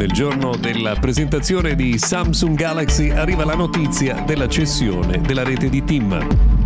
Nel giorno della presentazione di Samsung Galaxy arriva la notizia della cessione della rete di TIM.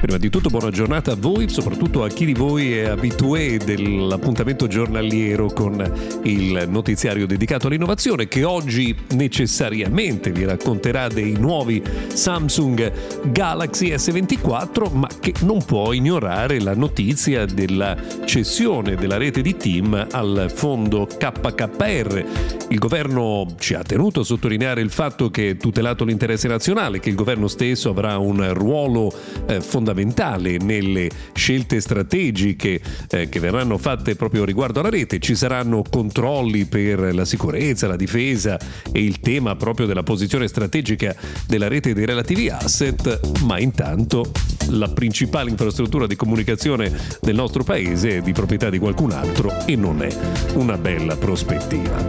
Prima di tutto buona giornata a voi, soprattutto a chi di voi è abitué dell'appuntamento giornaliero con il notiziario dedicato all'innovazione che oggi necessariamente vi racconterà dei nuovi Samsung Galaxy S24 ma che non può ignorare la notizia della cessione della rete di team al fondo KKR. Il governo ci ha tenuto a sottolineare il fatto che è tutelato l'interesse nazionale, che il governo stesso avrà un ruolo eh, fondamentale fondamentale nelle scelte strategiche eh, che verranno fatte proprio riguardo alla rete. Ci saranno controlli per la sicurezza, la difesa e il tema proprio della posizione strategica della rete e dei relativi asset, ma intanto la principale infrastruttura di comunicazione del nostro paese è di proprietà di qualcun altro e non è una bella prospettiva.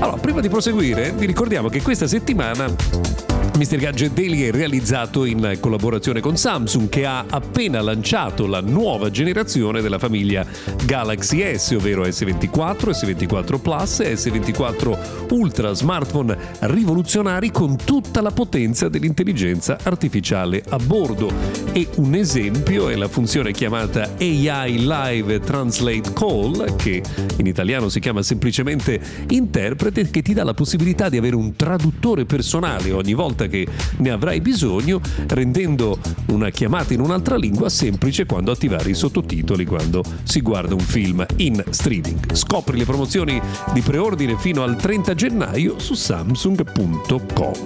Allora, prima di proseguire, vi ricordiamo che questa settimana Mr. Gadget Daily è realizzato in collaborazione con Samsung che ha appena lanciato la nuova generazione della famiglia Galaxy S, ovvero S24, S24 Plus e S24 Ultra, smartphone rivoluzionari con tutta la potenza dell'intelligenza artificiale a bordo. E un esempio è la funzione chiamata AI Live Translate Call, che in italiano si chiama semplicemente interprete, che ti dà la possibilità di avere un traduttore personale ogni volta che ne avrai bisogno, rendendo una chiamata in un'altra lingua semplice quando attivare i sottotitoli quando si guarda un film in streaming. Scopri le promozioni di preordine fino al 30 gennaio su samsung.com.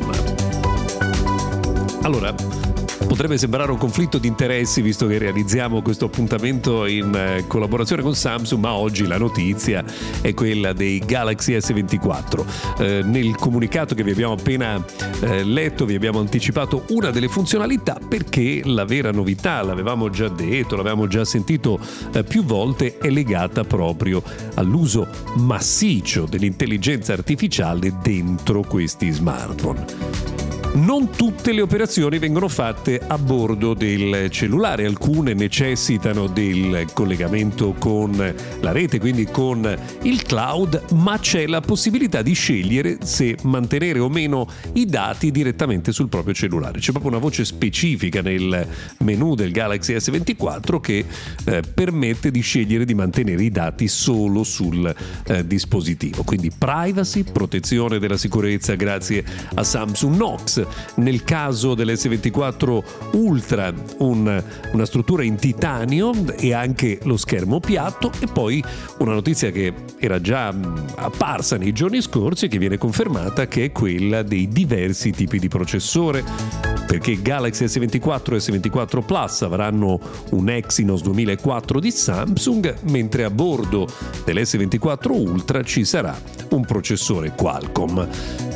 Allora, Potrebbe sembrare un conflitto di interessi visto che realizziamo questo appuntamento in eh, collaborazione con Samsung, ma oggi la notizia è quella dei Galaxy S24. Eh, nel comunicato che vi abbiamo appena eh, letto vi abbiamo anticipato una delle funzionalità perché la vera novità, l'avevamo già detto, l'avevamo già sentito eh, più volte, è legata proprio all'uso massiccio dell'intelligenza artificiale dentro questi smartphone. Non tutte le operazioni vengono fatte a bordo del cellulare, alcune necessitano del collegamento con la rete, quindi con il cloud, ma c'è la possibilità di scegliere se mantenere o meno i dati direttamente sul proprio cellulare. C'è proprio una voce specifica nel menu del Galaxy S24 che eh, permette di scegliere di mantenere i dati solo sul eh, dispositivo. Quindi privacy, protezione della sicurezza grazie a Samsung Knox nel caso dell'S24 Ultra un, una struttura in titanio e anche lo schermo piatto. E poi una notizia che era già apparsa nei giorni scorsi e che viene confermata che è quella dei diversi tipi di processore perché Galaxy S24 e S24 Plus avranno un Exynos 2004 di Samsung, mentre a bordo dell'S24 Ultra ci sarà un processore Qualcomm.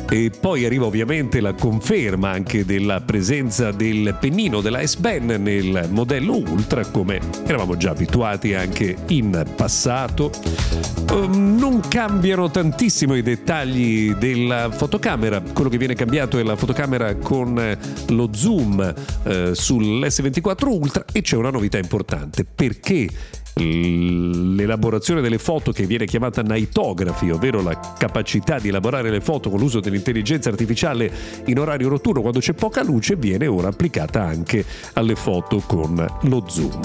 E poi arriva ovviamente la conferma anche della presenza del pennino della S-Pen nel modello Ultra, come eravamo già abituati anche in passato. Um, non cambiano tantissimo i dettagli della fotocamera, quello che viene cambiato è la fotocamera con lo zoom eh, sull'S24 Ultra e c'è una novità importante. Perché l'elaborazione delle foto che viene chiamata nightography, ovvero la capacità di elaborare le foto con l'uso dell'intelligenza artificiale in orario notturno quando c'è poca luce, viene ora applicata anche alle foto con lo zoom.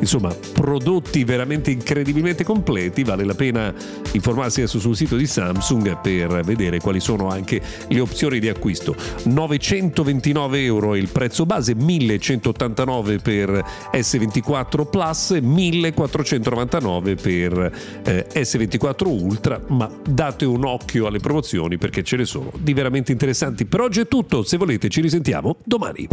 Insomma, prodotti veramente incredibilmente completi, vale la pena informarsi adesso sul sito di Samsung per vedere quali sono anche le opzioni di acquisto. 929 euro il prezzo base, 1189 per S24 Plus, 1000 1499 per eh, S24 Ultra, ma date un occhio alle promozioni perché ce ne sono di veramente interessanti. Per oggi è tutto, se volete ci risentiamo domani.